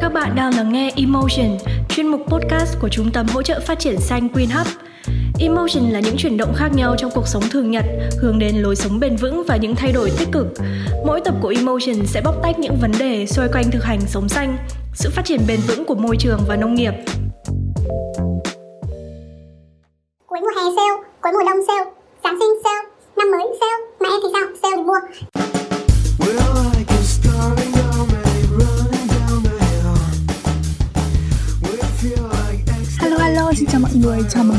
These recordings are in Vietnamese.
Các bạn đang lắng nghe Emotion, chuyên mục podcast của Trung tâm hỗ trợ phát triển xanh Green Hub. Emotion là những chuyển động khác nhau trong cuộc sống thường nhật, hướng đến lối sống bền vững và những thay đổi tích cực. Mỗi tập của Emotion sẽ bóc tách những vấn đề xoay quanh thực hành sống xanh, sự phát triển bền vững của môi trường và nông nghiệp.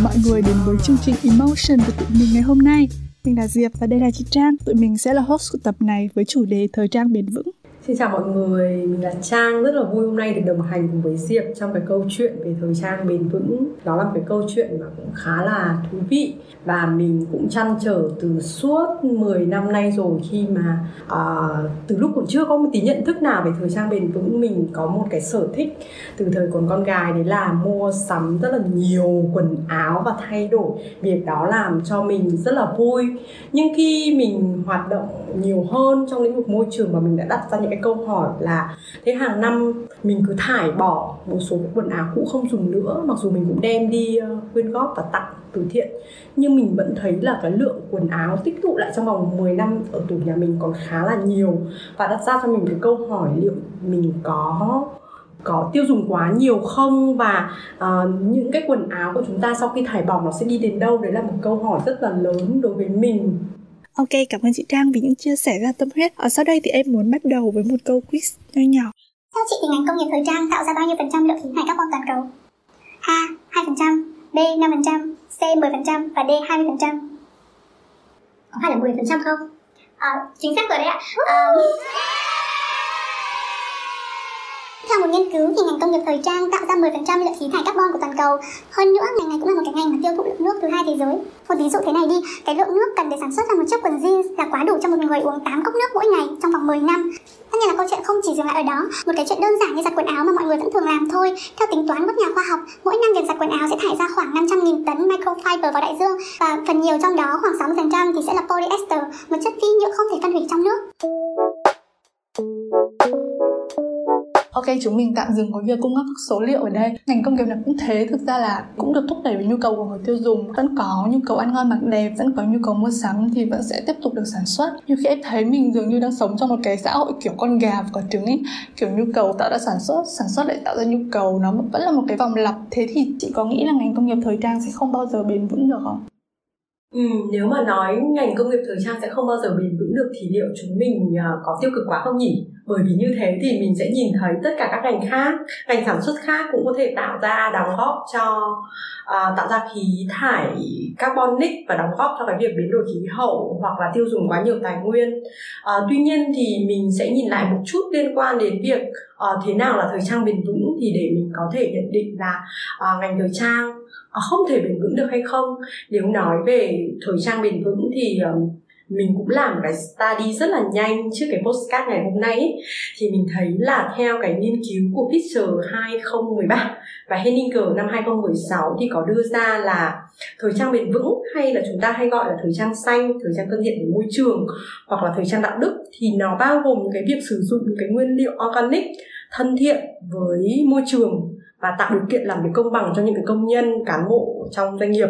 Mọi người đến với chương trình Emotion của tụi mình ngày hôm nay. Mình là Diệp và đây là chị Trang, tụi mình sẽ là host của tập này với chủ đề thời trang bền vững. Xin chào mọi người, mình là Trang, rất là vui hôm nay được đồng hành cùng với Diệp trong cái câu chuyện về thời trang bền vững. Đó là một cái câu chuyện mà cũng khá là thú vị. Và mình cũng chăn trở từ suốt 10 năm nay rồi khi mà uh, từ lúc còn chưa có một tí nhận thức nào về thời trang bền vững mình có một cái sở thích từ thời còn con gái đấy là mua sắm rất là nhiều quần áo và thay đổi. Việc đó làm cho mình rất là vui. Nhưng khi mình hoạt động nhiều hơn trong lĩnh vực môi trường và mình đã đặt ra những cái câu hỏi là thế hàng năm mình cứ thải bỏ một số quần áo cũ không dùng nữa mặc dù mình cũng đem đi ờ, quyên góp và tặng từ thiện. Nhưng mình vẫn thấy là cái lượng quần áo tích tụ lại trong vòng 10 năm ở tủ nhà mình còn khá là nhiều. Và đặt ra cho mình cái câu hỏi liệu mình có có tiêu dùng quá nhiều không? Và uh, những cái quần áo của chúng ta sau khi thải bỏ nó sẽ đi đến đâu? Đấy là một câu hỏi rất là lớn đối với mình. Ok, cảm ơn chị Trang vì những chia sẻ ra tâm huyết. Ở sau đây thì em muốn bắt đầu với một câu quiz nho nhỏ. Theo chị thì ngành công nghiệp thời trang tạo ra bao nhiêu phần trăm lượng khí thải carbon toàn cầu? A. 2%, B. 5%, C. 10% và D. 20%. Có phải là 10% không? À, chính xác rồi đấy ạ. À, theo một nghiên cứu thì ngành công nghiệp thời trang tạo ra 10% lượng khí thải carbon của toàn cầu. Hơn nữa, ngành này cũng là một cái ngành mà tiêu thụ lượng nước thứ hai thế giới. Một ví dụ thế này đi, cái lượng nước cần để sản xuất ra một chiếc quần jeans là quá đủ cho một người uống 8 cốc nước mỗi ngày trong vòng 10 năm. Tất nhiên là câu chuyện không chỉ dừng lại ở đó, một cái chuyện đơn giản như giặt quần áo mà mọi người vẫn thường làm thôi. Theo tính toán của các nhà khoa học, mỗi năm việc giặt quần áo sẽ thải ra khoảng 500.000 tấn microfiber vào đại dương và phần nhiều trong đó khoảng 60% thì sẽ là polyester, một chất vi nhựa không thể phân hủy trong nước. Chúng mình tạm dừng có việc cung cấp số liệu ở đây. Ngành công nghiệp nào cũng thế, thực ra là cũng được thúc đẩy bởi nhu cầu của người tiêu dùng. Vẫn có nhu cầu ăn ngon mặc đẹp, vẫn có nhu cầu mua sắm thì vẫn sẽ tiếp tục được sản xuất. Nhưng khi em thấy mình dường như đang sống trong một cái xã hội kiểu con gà và quả trứng ấy, kiểu nhu cầu tạo ra sản xuất, sản xuất lại tạo ra nhu cầu, nó vẫn là một cái vòng lặp. Thế thì chị có nghĩ là ngành công nghiệp thời trang sẽ không bao giờ bền vững được không? Ừ, nếu mà nói ngành công nghiệp thời trang sẽ không bao giờ bền vững được thì liệu chúng mình à, có tiêu cực quá không nhỉ? Bởi vì như thế thì mình sẽ nhìn thấy tất cả các ngành khác, ngành sản xuất khác cũng có thể tạo ra đóng góp cho à, tạo ra khí thải carbonic và đóng góp cho cái việc biến đổi khí hậu hoặc là tiêu dùng quá nhiều tài nguyên. À, tuy nhiên thì mình sẽ nhìn lại một chút liên quan đến việc à, thế nào là thời trang bền vững thì để mình có thể nhận định là à, ngành thời trang à, không thể bền vững được hay không nếu nói về thời trang bền vững thì um, mình cũng làm cái study rất là nhanh trước cái postcard ngày hôm nay ấy. thì mình thấy là theo cái nghiên cứu của Pitcher 2013 và Henninger năm 2016 thì có đưa ra là thời trang bền vững hay là chúng ta hay gọi là thời trang xanh, thời trang thân thiện với môi trường hoặc là thời trang đạo đức thì nó bao gồm cái việc sử dụng những cái nguyên liệu organic thân thiện với môi trường và tạo điều kiện làm việc công bằng cho những cái công nhân, cán bộ trong doanh nghiệp.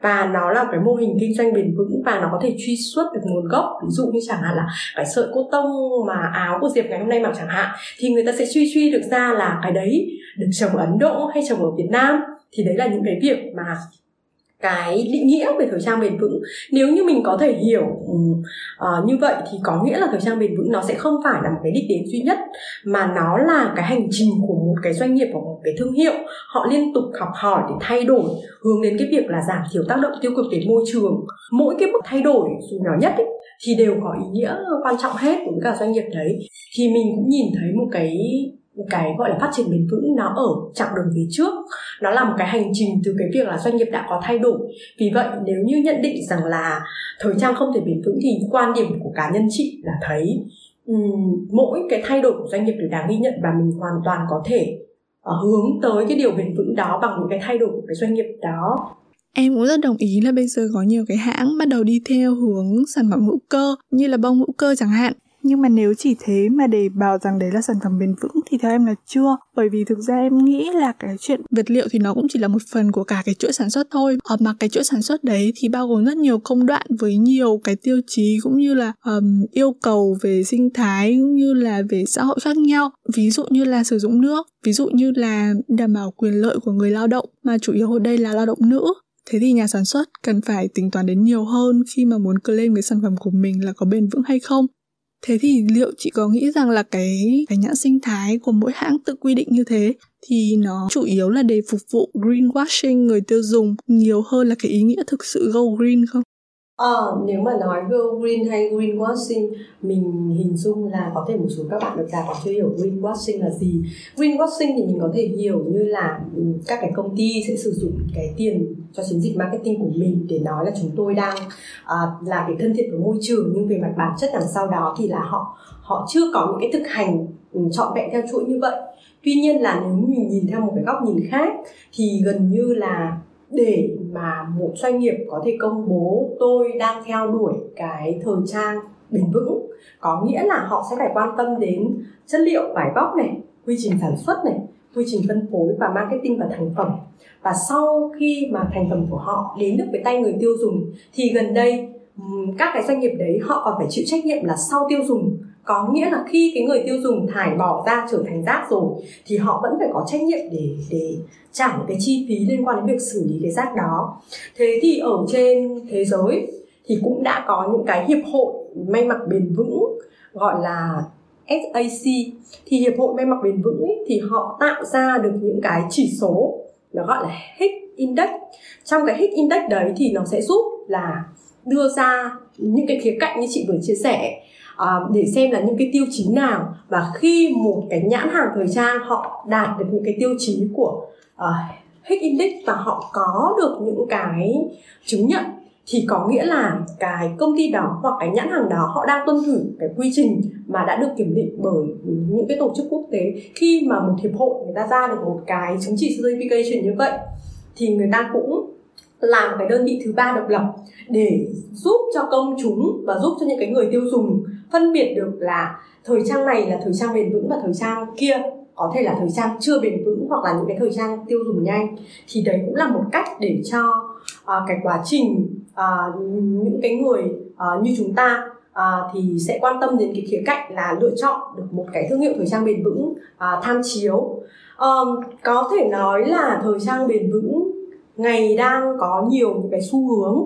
Và nó là cái mô hình kinh doanh bền vững và nó có thể truy xuất được nguồn gốc. Ví dụ như chẳng hạn là cái sợi cốt tông mà áo của diệp ngày hôm nay mặc chẳng hạn, thì người ta sẽ truy truy được ra là cái đấy được trồng ở ấn độ hay trồng ở việt nam. Thì đấy là những cái việc mà cái định nghĩa về thời trang bền vững. Nếu như mình có thể hiểu uh, như vậy thì có nghĩa là thời trang bền vững nó sẽ không phải là một cái đích đến duy nhất mà nó là cái hành trình của một cái doanh nghiệp hoặc một cái thương hiệu. Họ liên tục học hỏi để thay đổi hướng đến cái việc là giảm thiểu tác động tiêu cực đến môi trường. Mỗi cái bước thay đổi dù nhỏ nhất ấy, thì đều có ý nghĩa quan trọng hết đối với cả doanh nghiệp đấy. Thì mình cũng nhìn thấy một cái cái gọi là phát triển bền vững nó ở chặng đường phía trước. Nó là một cái hành trình từ cái việc là doanh nghiệp đã có thay đổi. Vì vậy nếu như nhận định rằng là thời trang không thể bền vững thì quan điểm của cá nhân chị là thấy um, mỗi cái thay đổi của doanh nghiệp đều đáng ghi nhận và mình hoàn toàn có thể uh, hướng tới cái điều bền vững đó bằng những cái thay đổi của cái doanh nghiệp đó. Em cũng rất đồng ý là bây giờ có nhiều cái hãng bắt đầu đi theo hướng sản phẩm hữu cơ như là bông hữu cơ chẳng hạn nhưng mà nếu chỉ thế mà để bảo rằng đấy là sản phẩm bền vững thì theo em là chưa. Bởi vì thực ra em nghĩ là cái chuyện vật liệu thì nó cũng chỉ là một phần của cả cái chuỗi sản xuất thôi. Ở mà cái chuỗi sản xuất đấy thì bao gồm rất nhiều công đoạn với nhiều cái tiêu chí cũng như là um, yêu cầu về sinh thái cũng như là về xã hội khác nhau. Ví dụ như là sử dụng nước ví dụ như là đảm bảo quyền lợi của người lao động mà chủ yếu ở đây là lao động nữ. Thế thì nhà sản xuất cần phải tính toán đến nhiều hơn khi mà muốn claim cái sản phẩm của mình là có bền vững hay không. Thế thì liệu chị có nghĩ rằng là cái cái nhãn sinh thái của mỗi hãng tự quy định như thế thì nó chủ yếu là để phục vụ greenwashing người tiêu dùng nhiều hơn là cái ý nghĩa thực sự go green không? Ờ, nếu mà nói go green hay greenwashing mình hình dung là có thể một số các bạn độc giả còn chưa hiểu greenwashing là gì. Greenwashing thì mình có thể hiểu như là ừ, các cái công ty sẽ sử dụng cái tiền cho chiến dịch marketing của mình để nói là chúng tôi đang à, làm việc thân thiện với môi trường nhưng về mặt bản chất đằng sau đó thì là họ họ chưa có những cái thực hành ừ, trọn vẹn theo chuỗi như vậy. Tuy nhiên là nếu mình nhìn theo một cái góc nhìn khác thì gần như là để mà một doanh nghiệp có thể công bố tôi đang theo đuổi cái thời trang bền vững, có nghĩa là họ sẽ phải quan tâm đến chất liệu vải vóc này, quy trình sản xuất này, quy trình phân phối và marketing và thành phẩm. Và sau khi mà thành phẩm của họ đến được với tay người tiêu dùng, thì gần đây các cái doanh nghiệp đấy họ còn phải chịu trách nhiệm là sau tiêu dùng có nghĩa là khi cái người tiêu dùng thải bỏ ra trở thành rác rồi thì họ vẫn phải có trách nhiệm để để trả những cái chi phí liên quan đến việc xử lý cái rác đó. Thế thì ở trên thế giới thì cũng đã có những cái hiệp hội may mặc bền vững gọi là SAC thì hiệp hội may mặc bền vững ấy, thì họ tạo ra được những cái chỉ số nó gọi là HIC Index. Trong cái HIC Index đấy thì nó sẽ giúp là đưa ra những cái khía cạnh như chị vừa chia sẻ à, để xem là những cái tiêu chí nào và khi một cái nhãn hàng thời trang họ đạt được những cái tiêu chí của uh, Index và họ có được những cái chứng nhận thì có nghĩa là cái công ty đó hoặc cái nhãn hàng đó họ đang tuân thủ cái quy trình mà đã được kiểm định bởi những cái tổ chức quốc tế. Khi mà một hiệp hội người ta ra được một cái chứng chỉ certification như vậy thì người ta cũng làm cái đơn vị thứ ba độc lập để giúp cho công chúng và giúp cho những cái người tiêu dùng phân biệt được là thời trang này là thời trang bền vững và thời trang kia có thể là thời trang chưa bền vững hoặc là những cái thời trang tiêu dùng nhanh. Thì đấy cũng là một cách để cho uh, cái quá trình uh, những cái người uh, như chúng ta uh, thì sẽ quan tâm đến cái khía cạnh là lựa chọn được một cái thương hiệu thời trang bền vững uh, tham chiếu. Um, có thể nói là thời trang bền vững ngày đang có nhiều những cái xu hướng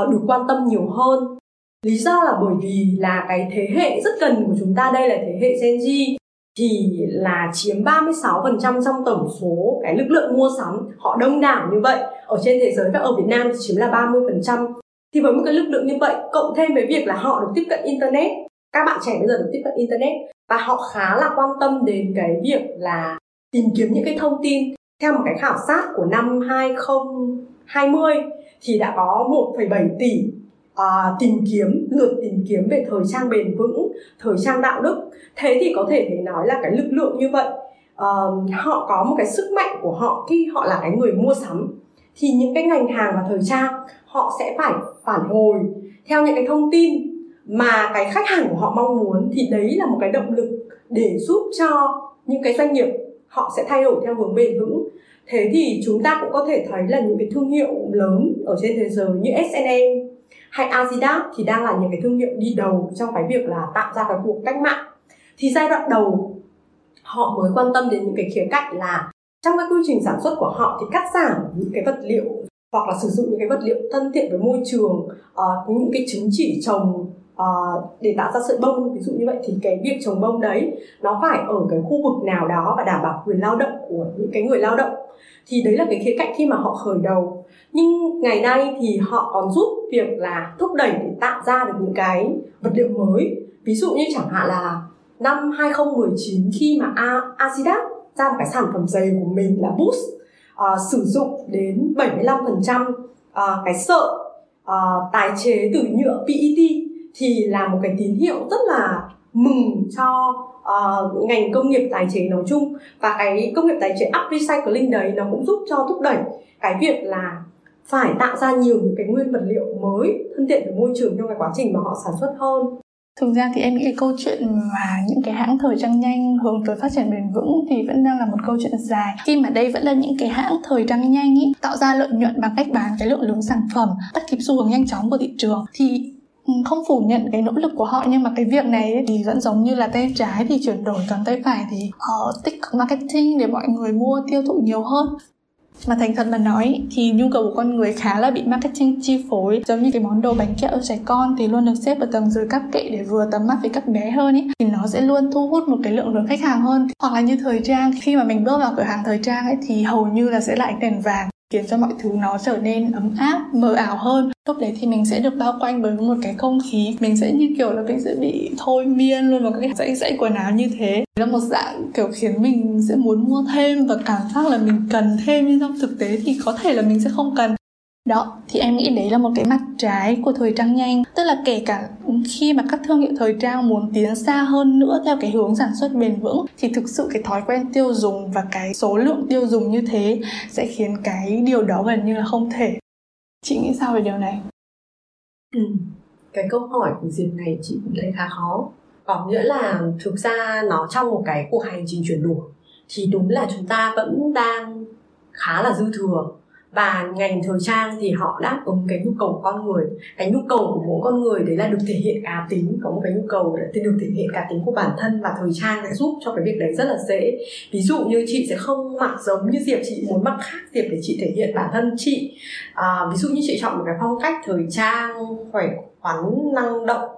uh, được quan tâm nhiều hơn. Lý do là bởi vì là cái thế hệ rất cần của chúng ta đây là thế hệ Gen Z thì là chiếm 36% trong tổng số cái lực lượng mua sắm. Họ đông đảo như vậy. Ở trên thế giới và ở Việt Nam thì chiếm là 30% thì với một cái lực lượng như vậy cộng thêm với việc là họ được tiếp cận internet các bạn trẻ bây giờ được tiếp cận internet và họ khá là quan tâm đến cái việc là tìm kiếm những cái thông tin theo một cái khảo sát của năm 2020 thì đã có 1,7 tỷ à, tìm kiếm lượt tìm kiếm về thời trang bền vững thời trang đạo đức. Thế thì có thể để nói là cái lực lượng như vậy uh, họ có một cái sức mạnh của họ khi họ là cái người mua sắm. Thì những cái ngành hàng và thời trang họ sẽ phải phản hồi. Theo những cái thông tin mà cái khách hàng của họ mong muốn thì đấy là một cái động lực để giúp cho những cái doanh nghiệp họ sẽ thay đổi theo hướng bền vững. Thế thì chúng ta cũng có thể thấy là những cái thương hiệu lớn ở trên thế giới như S&M hay Adidas thì đang là những cái thương hiệu đi đầu trong cái việc là tạo ra cái cuộc cách mạng. Thì giai đoạn đầu họ mới quan tâm đến những cái khía cạnh là trong cái quy trình sản xuất của họ thì cắt giảm những cái vật liệu hoặc là sử dụng những cái vật liệu thân thiện với môi trường uh, những cái chứng chỉ trồng uh, để tạo ra sợi bông ví dụ như vậy thì cái việc trồng bông đấy nó phải ở cái khu vực nào đó và đảm bảo quyền lao động của những cái người lao động. Thì đấy là cái khía cạnh khi mà họ khởi đầu. Nhưng ngày nay thì họ còn giúp việc là thúc đẩy để tạo ra được những cái vật liệu mới. Ví dụ như chẳng hạn là năm 2019 khi mà Adidas ra một cái sản phẩm giày của mình là Boost uh, sử dụng đến 75% uh, ờ, cái sợi uh, tái chế từ nhựa PET thì là một cái tín hiệu rất là mừng cho uh, ngành công nghiệp tái chế nói chung và cái công nghiệp tái chế up recycling đấy nó cũng giúp cho thúc đẩy cái việc là phải tạo ra nhiều những cái nguyên vật liệu mới thân thiện với môi trường trong cái quá trình mà họ sản xuất hơn Thực ra thì em nghĩ cái câu chuyện mà những cái hãng thời trang nhanh hướng tới phát triển bền vững thì vẫn đang là một câu chuyện dài. Khi mà đây vẫn là những cái hãng thời trang nhanh ý, tạo ra lợi nhuận bằng cách bán cái lượng lớn sản phẩm, bắt kịp xu hướng nhanh chóng của thị trường thì không phủ nhận cái nỗ lực của họ, nhưng mà cái việc này thì vẫn giống như là tay trái thì chuyển đổi, còn tay phải thì họ tích cực marketing để mọi người mua, tiêu thụ nhiều hơn. Mà thành thật mà nói, thì nhu cầu của con người khá là bị marketing chi phối, giống như cái món đồ bánh kẹo trẻ con thì luôn được xếp ở tầng dưới các kệ để vừa tầm mắt với các bé hơn ý, thì nó sẽ luôn thu hút một cái lượng lớn khách hàng hơn. Hoặc là như thời trang, khi mà mình bước vào cửa hàng thời trang ấy thì hầu như là sẽ là ánh đèn vàng khiến cho mọi thứ nó trở nên ấm áp, mờ ảo hơn. Lúc đấy thì mình sẽ được bao quanh bởi một cái không khí. Mình sẽ như kiểu là mình sẽ bị thôi miên luôn vào cái dãy dãy quần áo như thế. Là một dạng kiểu khiến mình sẽ muốn mua thêm và cảm giác là mình cần thêm. Nhưng trong thực tế thì có thể là mình sẽ không cần đó, thì em nghĩ đấy là một cái mặt trái của thời trang nhanh. Tức là kể cả khi mà các thương hiệu thời trang muốn tiến xa hơn nữa theo cái hướng sản xuất bền vững, thì thực sự cái thói quen tiêu dùng và cái số lượng tiêu dùng như thế sẽ khiến cái điều đó gần như là không thể. Chị nghĩ sao về điều này? Ừ. cái câu hỏi của diệp này chị cũng thấy khá khó. Có nghĩa là thực ra nó trong một cái cuộc hành trình chuyển đổi, thì đúng là chúng ta vẫn đang khá là dư thừa và ngành thời trang thì họ đáp ứng cái nhu cầu của con người. Cái nhu cầu của mỗi con người đấy là được thể hiện cá tính có một cái nhu cầu để được thể hiện cá tính của bản thân và thời trang sẽ giúp cho cái việc đấy rất là dễ. Ví dụ như chị sẽ không mặc giống như diệp chị muốn mặc khác diệp để chị thể hiện bản thân chị. À, ví dụ như chị chọn một cái phong cách thời trang khỏe khoắn năng động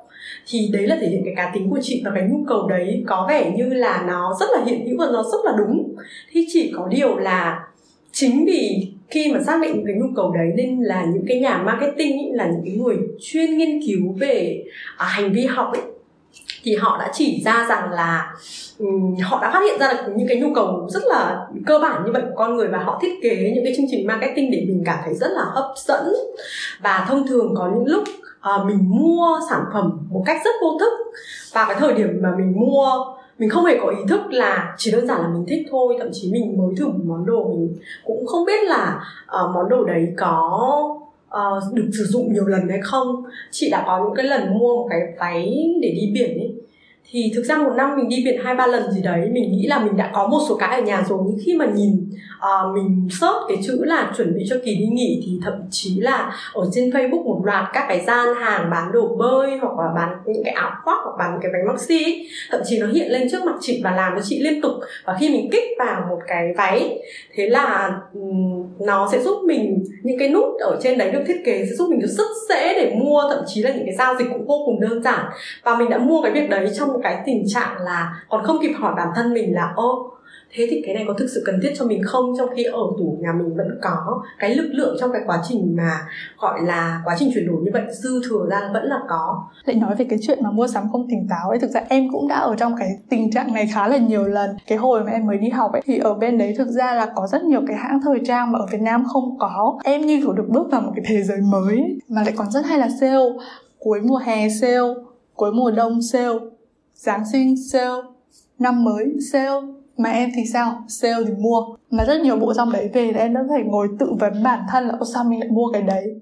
thì đấy là thể hiện cái cá tính của chị và cái nhu cầu đấy có vẻ như là nó rất là hiện hữu và nó rất là đúng. Thì chỉ có điều là chính vì khi mà xác định những cái nhu cầu đấy nên là những cái nhà marketing ý, là những cái người chuyên nghiên cứu về à, hành vi học ấy thì họ đã chỉ ra rằng là um, họ đã phát hiện ra được những cái nhu cầu rất là cơ bản như vậy của con người và họ thiết kế những cái chương trình marketing để mình cảm thấy rất là hấp dẫn. Và thông thường có những lúc uh, mình mua sản phẩm một cách rất vô thức. Và cái thời điểm mà mình mua mình không hề có ý thức là chỉ đơn giản là mình thích thôi thậm chí mình mới thử một món đồ mình cũng không biết là uh, món đồ đấy có uh, được sử dụng nhiều lần hay không. Chị đã có những cái lần mua một cái váy để đi biển ấy thì thực ra một năm mình đi biển hai ba lần gì đấy mình nghĩ là mình đã có một số cái ở nhà rồi. Nhưng khi mà nhìn uh, mình search cái chữ là chuẩn bị cho kỳ đi nghỉ thì thậm chí là ở trên Facebook một loạt các cái gian hàng bán đồ bơi hoặc là bán những cái áo khoác hoặc bán cái bánh maxi ấy, thậm chí nó hiện lên trước mặt chị và làm cho chị liên tục. Và khi mình kích vào một cái váy thế là um, nó sẽ giúp mình những cái nút ở trên đấy được thiết kế sẽ giúp mình rất dễ để mua. Thậm chí là những cái giao dịch cũng vô cùng đơn giản. Và mình đã mua cái việc đấy trong một cái tình trạng là còn không kịp hỏi bản thân mình là, ô, thế thì cái này có thực sự cần thiết cho mình không? Trong khi ở tủ nhà mình vẫn có cái lực lượng trong cái quá trình mà, gọi là, quá trình chuyển đổi như vậy, dư thừa ra vẫn là có. Lại nói về cái chuyện mà mua sắm không tỉnh táo ấy, thực ra em cũng đã ở trong cái tình trạng này khá là nhiều lần. Cái hồi mà em mới đi học ấy, thì ở bên đấy thực ra là có rất nhiều cái hãng thời trang mà ở Việt Nam không có. Em như kiểu được bước vào một cái thế giới mới, mà lại còn rất hay là sale. Cuối mùa hè sale, cuối mùa đông sale. Giáng sinh, sale. Năm mới, sale. Mà em thì sao? Sale thì mua. Mà rất nhiều bộ trong đấy về là em đã phải ngồi tự vấn bản thân là " sao mình lại mua cái đấy?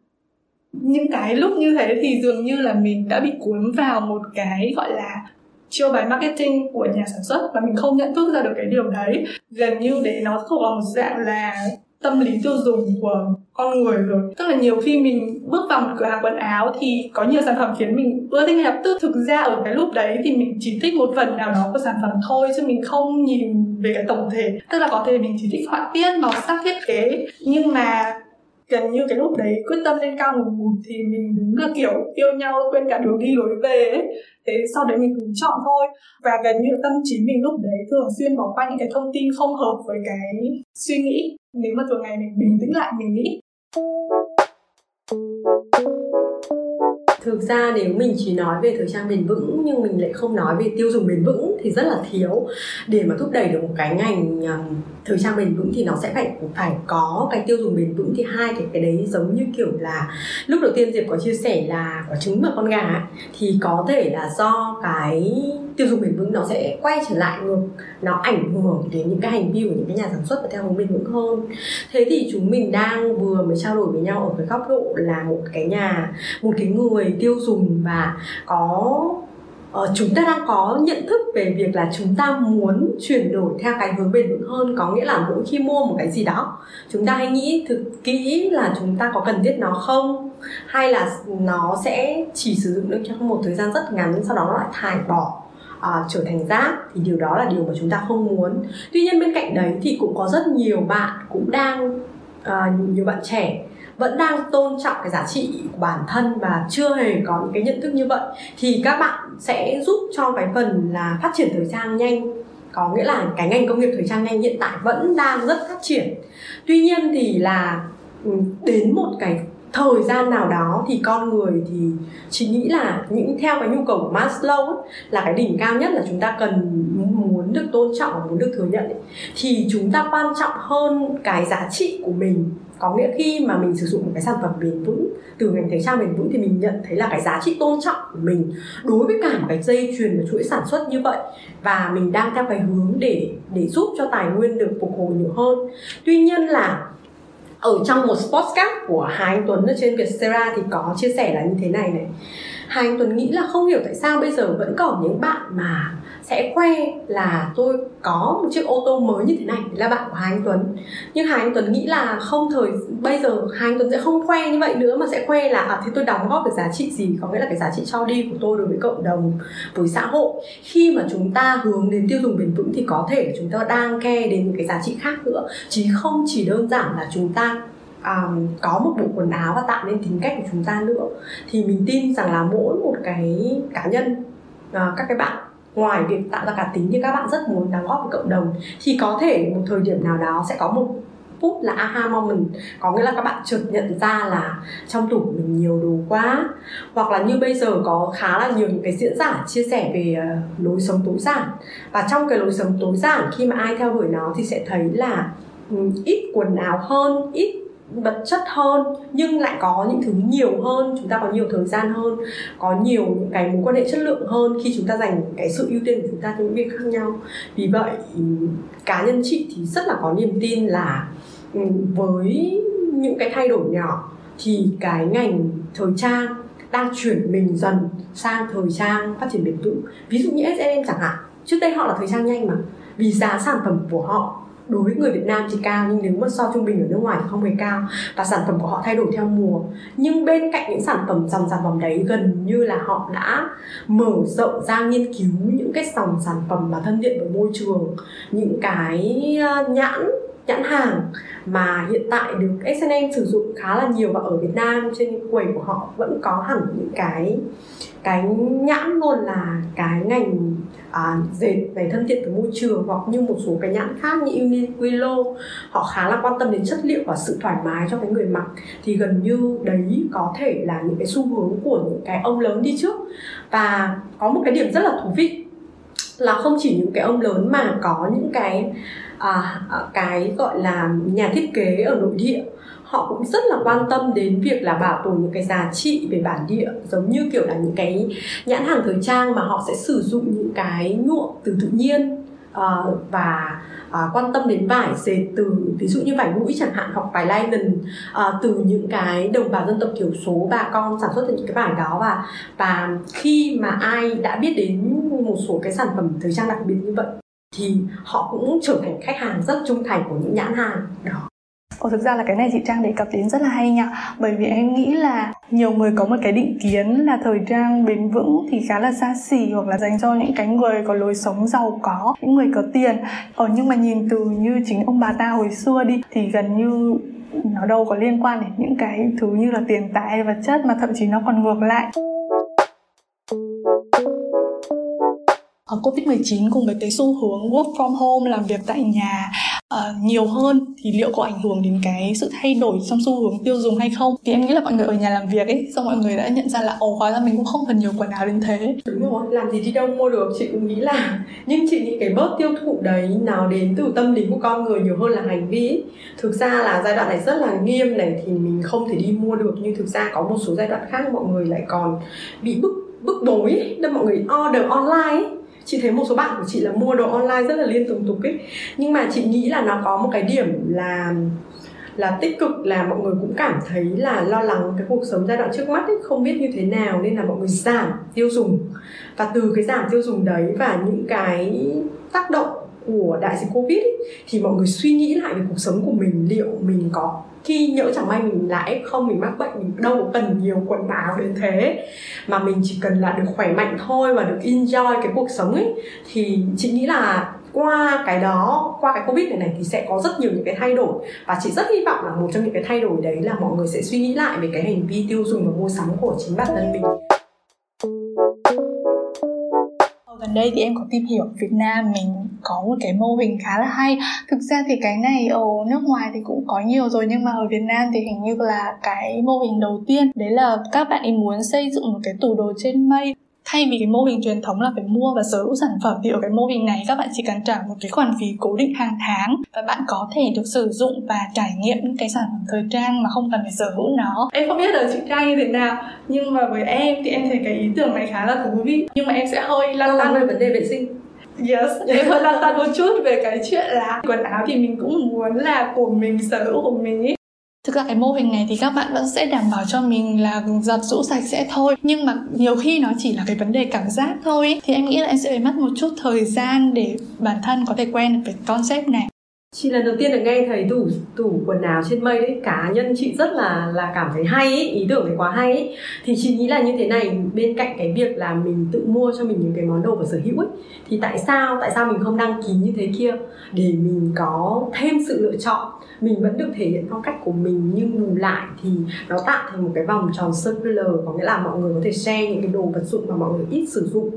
Những cái lúc như thế thì dường như là mình đã bị cuốn vào một cái, gọi là, chiêu bài marketing của nhà sản xuất và mình không nhận thức ra được cái điều đấy. Gần như để nó thuộc còn một dạng là tâm lý tiêu dùng của con người rồi. Tức là nhiều khi mình bước vào một cửa hàng quần áo thì có nhiều sản phẩm khiến mình ưa thích ngay lập tức. Thực ra ở cái lúc đấy thì mình chỉ thích một phần nào đó của sản phẩm thôi, chứ mình không nhìn về cái tổng thể. Tức là có thể mình chỉ thích họa tiết, màu sắc, thiết kế. Nhưng mà gần như cái lúc đấy quyết tâm lên cao một ngụt thì mình đúng là kiểu yêu nhau, quên cả đường đi lối về ấy. Thế sau đấy mình cứ chọn thôi. Và gần như tâm trí mình lúc đấy thường xuyên bỏ qua những cái thông tin không hợp với cái suy nghĩ nếu mà thường ngày mình bình tĩnh lại, mình nghĩ. Thực ra nếu mình chỉ nói về thời trang bền vững, nhưng mình lại không nói về tiêu dùng bền vững thì rất là thiếu. Để mà thúc đẩy được một cái ngành thời trang bền vững thì nó sẽ phải phải có cái tiêu dùng bền vững. Thì hai cái cái đấy giống như kiểu là lúc đầu tiên diệp có chia sẻ là quả trứng và con gà thì có thể là do cái tiêu dùng bền vững nó sẽ quay trở lại ngược nó ảnh hưởng đến những cái hành vi của những cái nhà sản xuất và theo hướng bền vững hơn. Thế thì chúng mình đang vừa mới trao đổi với nhau ở cái góc độ là một cái nhà một cái người tiêu dùng và có Ờ, chúng ta đang có nhận thức về việc là chúng ta muốn chuyển đổi theo cái hướng bền vững hơn có nghĩa là mỗi khi mua một cái gì đó chúng ta hãy nghĩ thực kỹ là chúng ta có cần thiết nó không hay là nó sẽ chỉ sử dụng được trong một thời gian rất ngắn sau đó nó lại thải bỏ uh, trở thành rác thì điều đó là điều mà chúng ta không muốn. Tuy nhiên bên cạnh đấy thì cũng có rất nhiều bạn cũng đang uh, nhiều bạn trẻ vẫn đang tôn trọng cái giá trị của bản thân và chưa hề có những cái nhận thức như vậy. Thì các bạn sẽ giúp cho cái phần là phát triển thời trang nhanh có nghĩa là cái ngành công nghiệp thời trang nhanh hiện tại vẫn đang rất phát triển. Tuy nhiên thì là ừ, đến một cái thời gian nào đó thì con người thì chỉ nghĩ là những theo cái nhu cầu của Maslow ấy, là cái đỉnh cao nhất là chúng ta cần muốn được tôn trọng và muốn được thừa nhận ấy. thì chúng ta quan trọng hơn cái giá trị của mình có nghĩa khi mà mình sử dụng một cái sản phẩm bền vững từ ngành thời trang bền vững thì mình nhận thấy là cái giá trị tôn trọng của mình đối với cả một cái dây chuyền và chuỗi sản xuất như vậy và mình đang theo cái hướng để để giúp cho tài nguyên được phục hồi nhiều hơn tuy nhiên là ở trong một podcast của Hà Anh Tuấn ở trên Vietcetera thì có chia sẻ là như thế này này. Hà Anh Tuấn nghĩ là không hiểu tại sao bây giờ vẫn còn những bạn mà sẽ khoe là tôi có một chiếc ô tô mới như thế này Đấy là bạn của Hà Anh Tuấn. Nhưng Hà Anh Tuấn nghĩ là không thời bây giờ Hà Anh Tuấn sẽ không khoe như vậy nữa mà sẽ khoe là à, thế tôi đóng góp cái giá trị gì có nghĩa là cái giá trị cho đi của tôi đối với cộng đồng với xã hội. Khi mà chúng ta hướng đến tiêu dùng bền vững thì có thể chúng ta đang khe đến những cái giá trị khác nữa. Chứ không chỉ đơn giản là chúng ta um, có một bộ quần áo và tạo nên tính cách của chúng ta nữa. Thì mình tin rằng là mỗi một cái cá nhân uh, các cái bạn ngoài việc tạo ra cá tính như các bạn rất muốn đóng góp với cộng đồng thì có thể một thời điểm nào đó sẽ có một phút là aha moment. Có nghĩa là các bạn chợt nhận ra là trong tủ của mình nhiều đồ quá. Hoặc là như bây giờ có khá là nhiều những cái diễn giả chia sẻ về uh, lối sống tối giản. Và trong cái lối sống tối giản khi mà ai theo đuổi nó thì sẽ thấy là um, ít quần áo hơn ít vật chất hơn, nhưng lại có những thứ nhiều hơn, chúng ta có nhiều thời gian hơn, có nhiều những cái mối quan hệ chất lượng hơn khi chúng ta dành cái sự ưu tiên của chúng ta cho những việc khác nhau. Vì vậy, cá nhân chị thì rất là có niềm tin là ừ, với những cái thay đổi nhỏ thì cái ngành thời trang đang chuyển mình dần sang thời trang phát triển bền vững. Ví dụ như S&M chẳng hạn, trước đây họ là thời trang nhanh mà, vì giá sản phẩm của họ đối với người Việt Nam thì cao, nhưng nếu mà so trung bình ở nước ngoài thì không hề cao. Và sản phẩm của họ thay đổi theo mùa. Nhưng bên cạnh những sản phẩm dòng sản phẩm đấy, gần như là họ đã mở rộng ra nghiên cứu những cái dòng sản phẩm mà thân thiện với môi trường, những cái ờ, nhãn nhãn hàng mà hiện tại được S&M sử dụng khá là nhiều và ở Việt Nam trên quầy của họ vẫn có hẳn những cái cái nhãn luôn là cái ngành à, dệt về thân thiện với môi trường hoặc như một số cái nhãn khác như Uniqlo. Họ khá là quan tâm đến chất liệu và sự thoải mái cho cái người mặc. Thì gần như đấy có thể là những cái xu hướng của những cái ông lớn đi trước. Và có một cái điểm rất là thú vị là không chỉ những cái ông lớn mà có những cái à, à cái gọi là nhà thiết kế ở nội địa họ cũng rất là quan tâm đến việc là bảo tồn những cái giá trị về bản địa giống như kiểu là những cái nhãn hàng thời trang mà họ sẽ sử dụng những cái nhuộm từ tự nhiên uh, và uh, quan tâm đến vải dệt từ ví dụ như vải mũi chẳng hạn hoặc vải linen uh, ờ, từ những cái đồng bào dân tộc thiểu số bà con sản xuất từ những cái vải đó. Và và khi mà ai đã biết đến một số cái sản phẩm thời trang đặc biệt như vậy thì họ cũng trở thành khách hàng rất trung thành của những nhãn hàng. Đó. Ồ, thực ra là cái này chị Trang đề cập đến rất là hay nha Bởi vì em nghĩ là nhiều người có một cái định kiến là thời trang bền vững thì khá là xa xỉ Hoặc là dành cho những cái người có lối sống giàu có, những người có tiền. Ờ, nhưng mà nhìn từ như chính ông bà ta hồi xưa đi Thì gần như nó đâu có liên quan đến những cái thứ như là tiền tài vật chất Mà thậm chí nó còn ngược lại. Ờ, Covid-19 cùng với cái xu hướng work from home làm việc tại nhà uh, nhiều hơn thì liệu có ảnh hưởng đến cái sự thay đổi trong xu hướng tiêu dùng hay không? Thì em nghĩ là mọi người ở nhà làm việc ấy xong mọi người đã nhận ra là ồ hóa ra mình cũng không cần nhiều quần áo đến thế. Đúng rồi làm gì đi đâu mua được chị cũng nghĩ là nhưng chị nghĩ cái bớt tiêu thụ đấy nào đến từ tâm lý của con người nhiều hơn là hành vi ấy. thực ra là giai đoạn này rất là nghiêm này thì mình không thể đi mua được nhưng thực ra có một số giai đoạn khác mọi người lại còn bị bức bức bối nên mọi người order online ấy chị thấy một số bạn của chị là mua đồ online rất là liên tục tục ấy. Nhưng mà chị nghĩ là nó có một cái điểm là là tích cực là mọi người cũng cảm thấy là lo lắng cái cuộc sống giai đoạn trước mắt ấy, không biết như thế nào nên là mọi người giảm tiêu dùng. Và từ cái giảm tiêu dùng đấy và những cái tác động của đại dịch covid ấy, thì mọi người suy nghĩ lại về cuộc sống của mình liệu mình có khi nhỡ chẳng may mình là f không mình mắc bệnh mình đâu cần nhiều quần áo đến thế mà mình chỉ cần là được khỏe mạnh thôi và được enjoy cái cuộc sống ấy thì chị nghĩ là qua cái đó qua cái covid này này thì sẽ có rất nhiều những cái thay đổi. Và chị rất hy vọng là một trong những cái thay đổi đấy là mọi người sẽ suy nghĩ lại về cái hành vi tiêu dùng và mua sắm của chính bản thân mình. Đây thì em có tìm hiểu Việt Nam mình có một cái mô hình khá là hay. Thực ra thì cái này ở nước ngoài thì cũng có nhiều rồi, nhưng mà ở Việt Nam thì hình như là cái mô hình đầu tiên, đấy là các bạn ấy muốn xây dựng một cái tủ đồ trên mây thay vì cái mô hình truyền thống là phải mua và sở hữu sản phẩm thì ở cái mô hình này các bạn chỉ cần trả một cái khoản phí cố định hàng tháng và bạn có thể được sử dụng và trải nghiệm những cái sản phẩm thời trang mà không cần phải sở hữu nó. Em không biết là chị trang như thế nào nhưng mà với em thì em thấy cái ý tưởng này khá là thú vị. Nhưng mà em sẽ hơi lăn lo tăn về vấn đề vệ sinh. Yes, em hơi lăn tăn một chút về cái chuyện là quần áo thì mình cũng muốn là của mình, sở hữu của mình ý. Thực ra cái mô hình này thì các bạn vẫn sẽ đảm bảo cho mình là giặt rũ sạch sẽ thôi Nhưng mà nhiều khi nó chỉ là cái vấn đề cảm giác thôi. Thì em nghĩ là em sẽ phải mất một chút thời gian để bản thân có thể quen được với concept này Chị lần đầu tiên được nghe thấy tủ tủ quần áo trên mây đấy cá nhân chị rất là là cảm thấy hay ý, ý tưởng này quá hay ý. thì chị nghĩ là như thế này bên cạnh cái việc là mình tự mua cho mình những cái món đồ và sở hữu ấy thì tại sao tại sao mình không đăng ký như thế kia để mình có thêm sự lựa chọn mình vẫn được thể hiện phong cách của mình nhưng bù lại thì nó tạo thành một cái vòng tròn circular có nghĩa là mọi người có thể share những cái đồ vật dụng mà mọi người ít sử dụng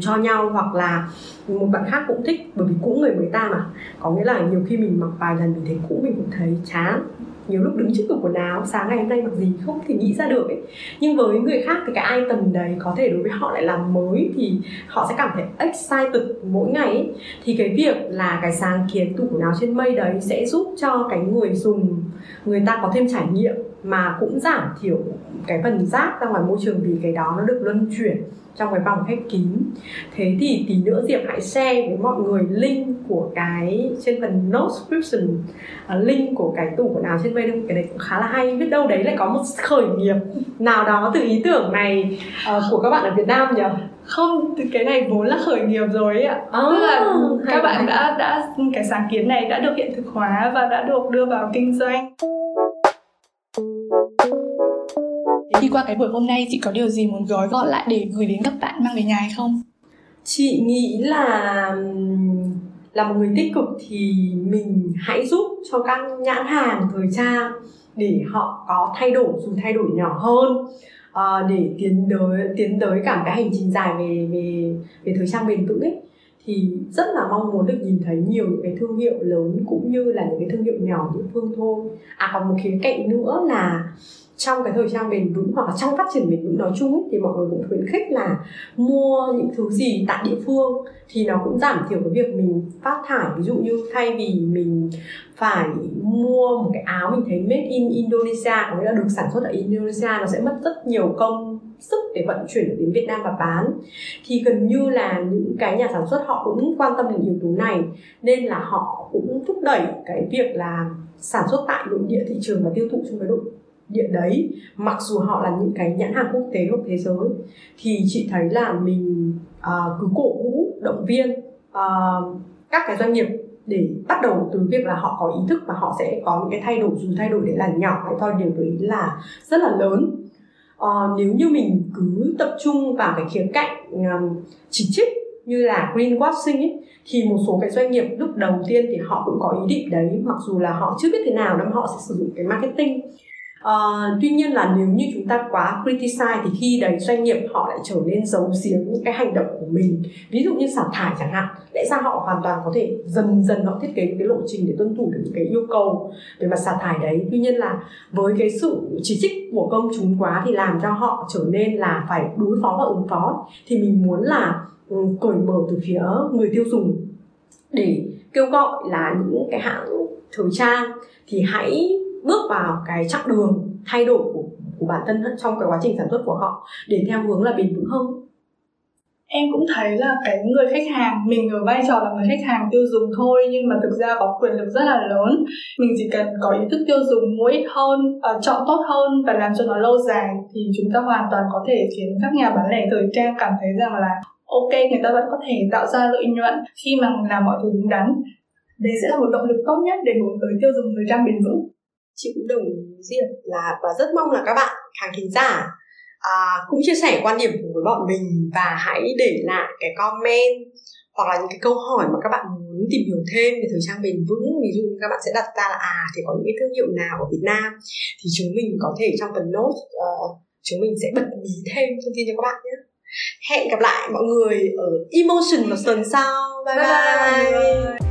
cho nhau hoặc là một bạn khác cũng thích, bởi vì cũ người mới ta mà. Có nghĩa là nhiều khi mình mặc vài lần mình thấy cũ mình cũng thấy chán. Nhiều lúc đứng trước cửa quần áo, sáng ngày hôm nay mặc gì không thể nghĩ ra được ấy. Nhưng với người khác thì cái item đấy có thể đối với họ lại làm mới thì họ sẽ cảm thấy excited mỗi ngày ấy. thì cái việc là cái sáng kiến tủ quần áo trên mây đấy sẽ giúp cho cái người dùng, người ta có thêm trải nghiệm mà cũng giảm thiểu cái phần rác ra ngoài môi trường vì cái đó nó được luân chuyển trong cái vòng khép kín. Thế thì tí nữa diệp hãy share với mọi người link của cái trên phần note description uh, link của cái tủ quần áo trên mây cái đấy cũng khá là hay biết đâu đấy lại có một khởi nghiệp nào đó từ ý tưởng này uh, của các bạn ở việt nam nhỉ? Không, cái này vốn là khởi nghiệp rồi ấy ạ. À, Tức là hay các bạn hay. đã đã cái sáng kiến này đã được hiện thực hóa và đã được đưa vào kinh doanh Đi qua cái buổi hôm nay, chị có điều gì muốn gói gọn lại để gửi đến các bạn mang về nhà hay không? chị nghĩ là là một người tích cực thì mình hãy giúp cho các nhãn hàng thời trang để họ có thay đổi, dù thay đổi nhỏ hơn ờ, để tiến tới tiến tới cả cái hành trình dài về về về thời trang bền vững ấy thì rất là mong muốn được nhìn thấy nhiều những cái thương hiệu lớn cũng như là những cái thương hiệu nhỏ địa phương thôi. À còn một khía cạnh nữa là trong cái thời trang bền vững hoặc là trong phát triển bền vững nói chung ấy, thì mọi người cũng khuyến khích là mua những thứ gì tại địa phương thì nó cũng giảm thiểu cái việc mình phát thải. Ví dụ như thay vì mình phải mua một cái áo mình thấy made in Indonesia có nghĩa là được sản xuất ở Indonesia nó sẽ mất rất nhiều công sức để vận chuyển đến Việt Nam và bán thì gần như là những cái nhà sản xuất họ cũng quan tâm đến yếu tố này. Nên là họ cũng thúc đẩy cái việc là sản xuất tại nội địa thị trường và tiêu thụ trong cái nội địa đấy mặc dù họ là những cái nhãn hàng quốc tế hoặc thế giới thì chị thấy là mình à, cứ cổ vũ động viên à, các cái doanh nghiệp để bắt đầu từ việc là họ có ý thức và họ sẽ có những cái thay đổi dù thay đổi đấy là nhỏ hay thôi điều đấy là rất là lớn. À, nếu như mình cứ tập trung vào cái khía cạnh um, chỉ trích như là greenwashing ấy, thì một số cái doanh nghiệp lúc đầu tiên thì họ cũng có ý định đấy mặc dù là họ chưa biết thế nào nhưng họ sẽ sử dụng cái marketing. Uh, tuy nhiên là nếu như chúng ta quá criticize thì khi đấy doanh nghiệp họ lại trở nên giấu giếm những cái hành động của mình. Ví dụ như xả thải chẳng hạn lẽ ra họ hoàn toàn có thể dần dần họ thiết kế những cái lộ trình để tuân thủ được những cái yêu cầu về mặt xả thải đấy. Tuy nhiên là với cái sự chỉ trích của công chúng quá thì làm cho họ trở nên là phải đối phó và ứng phó. Thì mình muốn là um, cởi mở từ phía người tiêu dùng để kêu gọi là những cái hãng thời trang thì hãy vào cái chặng đường thay đổi của của bản thân trong cái quá trình sản xuất của họ để theo hướng là bền vững hơn? Em cũng thấy là cái người khách hàng mình ở vai trò là người khách hàng tiêu dùng thôi nhưng mà thực ra có quyền lực rất là lớn. Mình chỉ cần có ý thức tiêu dùng mua ít hơn uh, chọn tốt hơn và làm cho nó lâu dài thì chúng ta hoàn toàn có thể khiến các nhà bán lẻ thời trang cảm thấy rằng là ok người ta vẫn có thể tạo ra lợi nhuận khi mà làm mọi thứ đúng đắn. Đấy sẽ là một động lực tốt nhất để hướng tới tiêu dùng thời trang bền vững chị cũng đồng ý Diệp là và rất mong là các bạn khán thính giả à, cũng chia sẻ quan điểm với bọn mình và hãy để lại cái comment hoặc là những cái câu hỏi mà các bạn muốn tìm hiểu thêm về thời trang bền vững ví dụ như các bạn sẽ đặt ra là à thì có những cái thương hiệu nào ở Việt Nam thì chúng mình có thể trong phần note uh, chúng mình sẽ bật mí thêm thông tin cho các bạn nhé hẹn gặp lại mọi người ở emotion vào tuần sau bye bye, bye. bye.